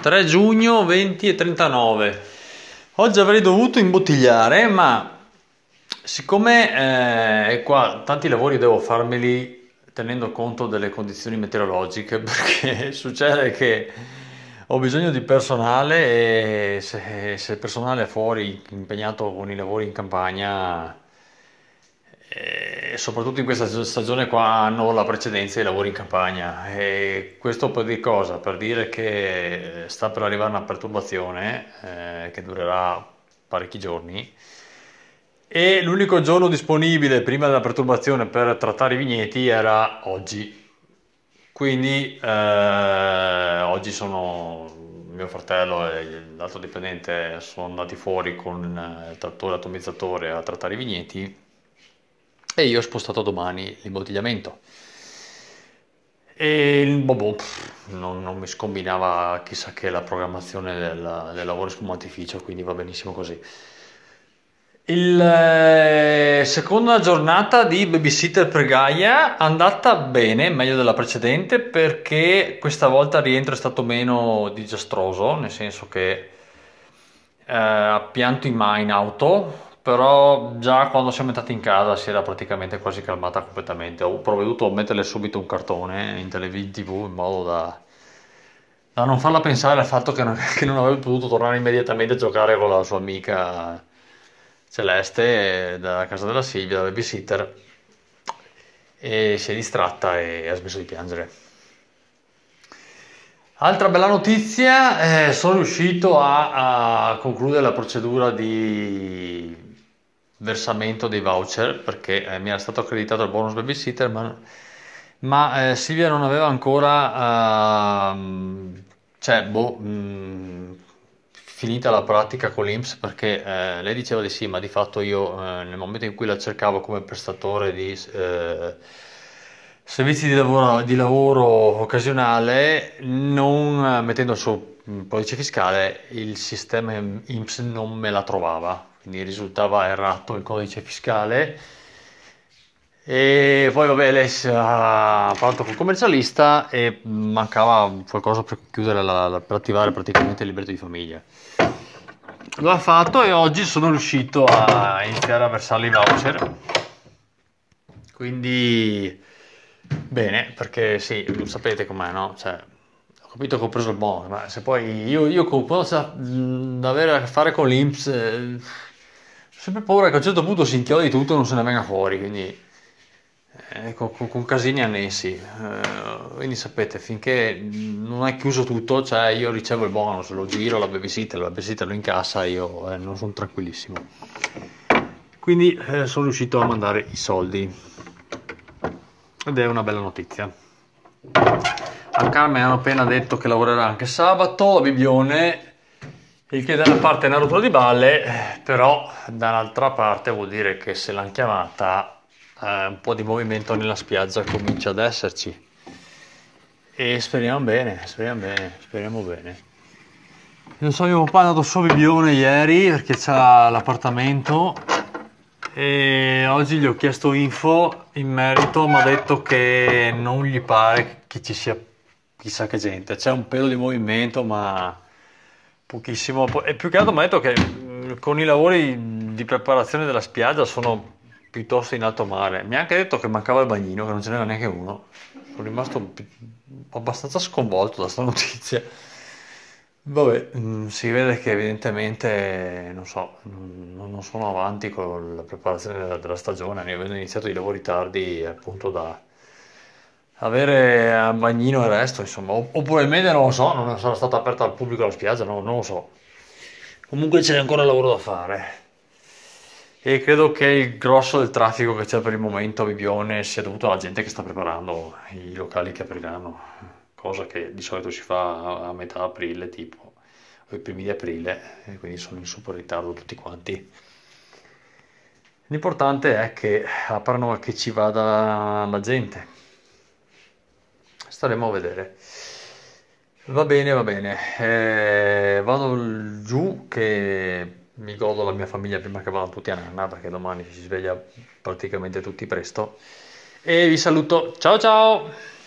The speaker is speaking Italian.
3 giugno 20 e 39. Oggi avrei dovuto imbottigliare, ma siccome eh, qua tanti lavori devo farmeli tenendo conto delle condizioni meteorologiche, perché succede che ho bisogno di personale e se, se il personale è fuori impegnato con i lavori in campagna e soprattutto in questa stagione qua hanno la precedenza dei lavori in campagna e questo per dire cosa? Per dire che sta per arrivare una perturbazione eh, che durerà parecchi giorni e l'unico giorno disponibile prima della perturbazione per trattare i vigneti era oggi. Quindi eh, oggi sono mio fratello e l'altro dipendente sono andati fuori con il trattore atomizzatore a trattare i vigneti e io ho spostato domani l'imbottigliamento. E boh, boh, non, non, mi scombinava chissà che la programmazione del, del lavoro spumantificio, quindi va benissimo così. Il eh, seconda giornata di babysitter per Gaia è andata bene, meglio della precedente, perché questa volta il rientro è stato meno disastroso, nel senso che eh, pianto in mai in auto, però già quando siamo entrati in casa si era praticamente quasi calmata completamente. Ho provveduto a metterle subito un cartone in televisione tv in modo da, da non farla pensare al fatto che non, che non, avrebbe potuto tornare immediatamente a giocare con la sua amica Celeste da casa della Silvia, da babysitter, e si è distratta e ha smesso di piangere. Altra bella notizia, eh, sono riuscito a, a concludere la procedura di versamento dei voucher perché eh, mi era stato accreditato il bonus babysitter, ma, ma eh, Silvia non aveva ancora, uh, cioè, boh, mh, finita la pratica con l'Inps perché eh, lei diceva di sì, ma di fatto io eh, nel momento in cui la cercavo come prestatore di eh, servizi di lavoro, di lavoro occasionale, non mettendo suo codice fiscale, il sistema INPS non me la trovava quindi risultava errato il codice fiscale. E poi vabbè, lei ha parlato col commercialista e mancava qualcosa per chiudere la, per attivare praticamente il libretto di famiglia. Lo ha fatto e oggi sono riuscito a iniziare a versare i voucher. Quindi bene, perché sì, sapete com'è, no? Cioè, ho capito che ho preso il bonus, ma se poi io, io con cosa da avere a che fare con l'Inps. Eh, sempre paura che a un certo punto si inchiodi tutto e non se ne venga fuori, quindi eh, con, con, casini annessi. Eh, quindi sapete, finché non è chiuso tutto, cioè io ricevo il bonus, lo giro, la babysitter, la babysitter lo incassa, io eh, non sono tranquillissimo. Quindi eh, sono riuscito a mandare i soldi ed è una bella notizia. A Carmen hanno appena detto che lavorerà anche sabato, a Bibione il che da una parte è una rottura di balle, però dall'altra parte vuol dire che se l'hanno chiamata eh, un po' di movimento nella spiaggia comincia ad esserci. E speriamo bene, speriamo bene, speriamo bene. Io so, mio papà è andato su Bibione ieri perché c'ha l'appartamento e oggi gli ho chiesto info in merito, mi ha detto che non gli pare che ci sia chissà che gente. C'è un pelo di movimento, ma Pochissimo, e più che altro mi ha detto che mm, con i lavori di preparazione della spiaggia sono piuttosto in alto mare. Mi ha anche detto che mancava il bagnino, che non ce n'era neanche uno. Sono rimasto abbastanza sconvolto da questa notizia. Vabbè, mm, si vede che evidentemente, non so, non sono avanti con la preparazione della, stagione, avendo iniziato i lavori tardi appunto da avere a bagnino il resto, insomma, o, o probabilmente non lo so, non sarà stata aperta al pubblico la spiaggia, no, non lo so. Comunque c'è ancora lavoro da fare. E credo che il grosso del traffico che c'è per il momento a Bibione sia dovuto alla gente che sta preparando i locali che apriranno, cosa che di solito si fa a metà aprile, tipo, o i primi di aprile, e quindi sono in super ritardo tutti quanti. L'importante è che aprano e che ci vada la gente staremo a vedere. Va bene, va bene. Eh, vado giù che mi godo la mia famiglia prima che vadano tutti a nanna perché domani si sveglia praticamente tutti presto. E vi saluto. Ciao ciao!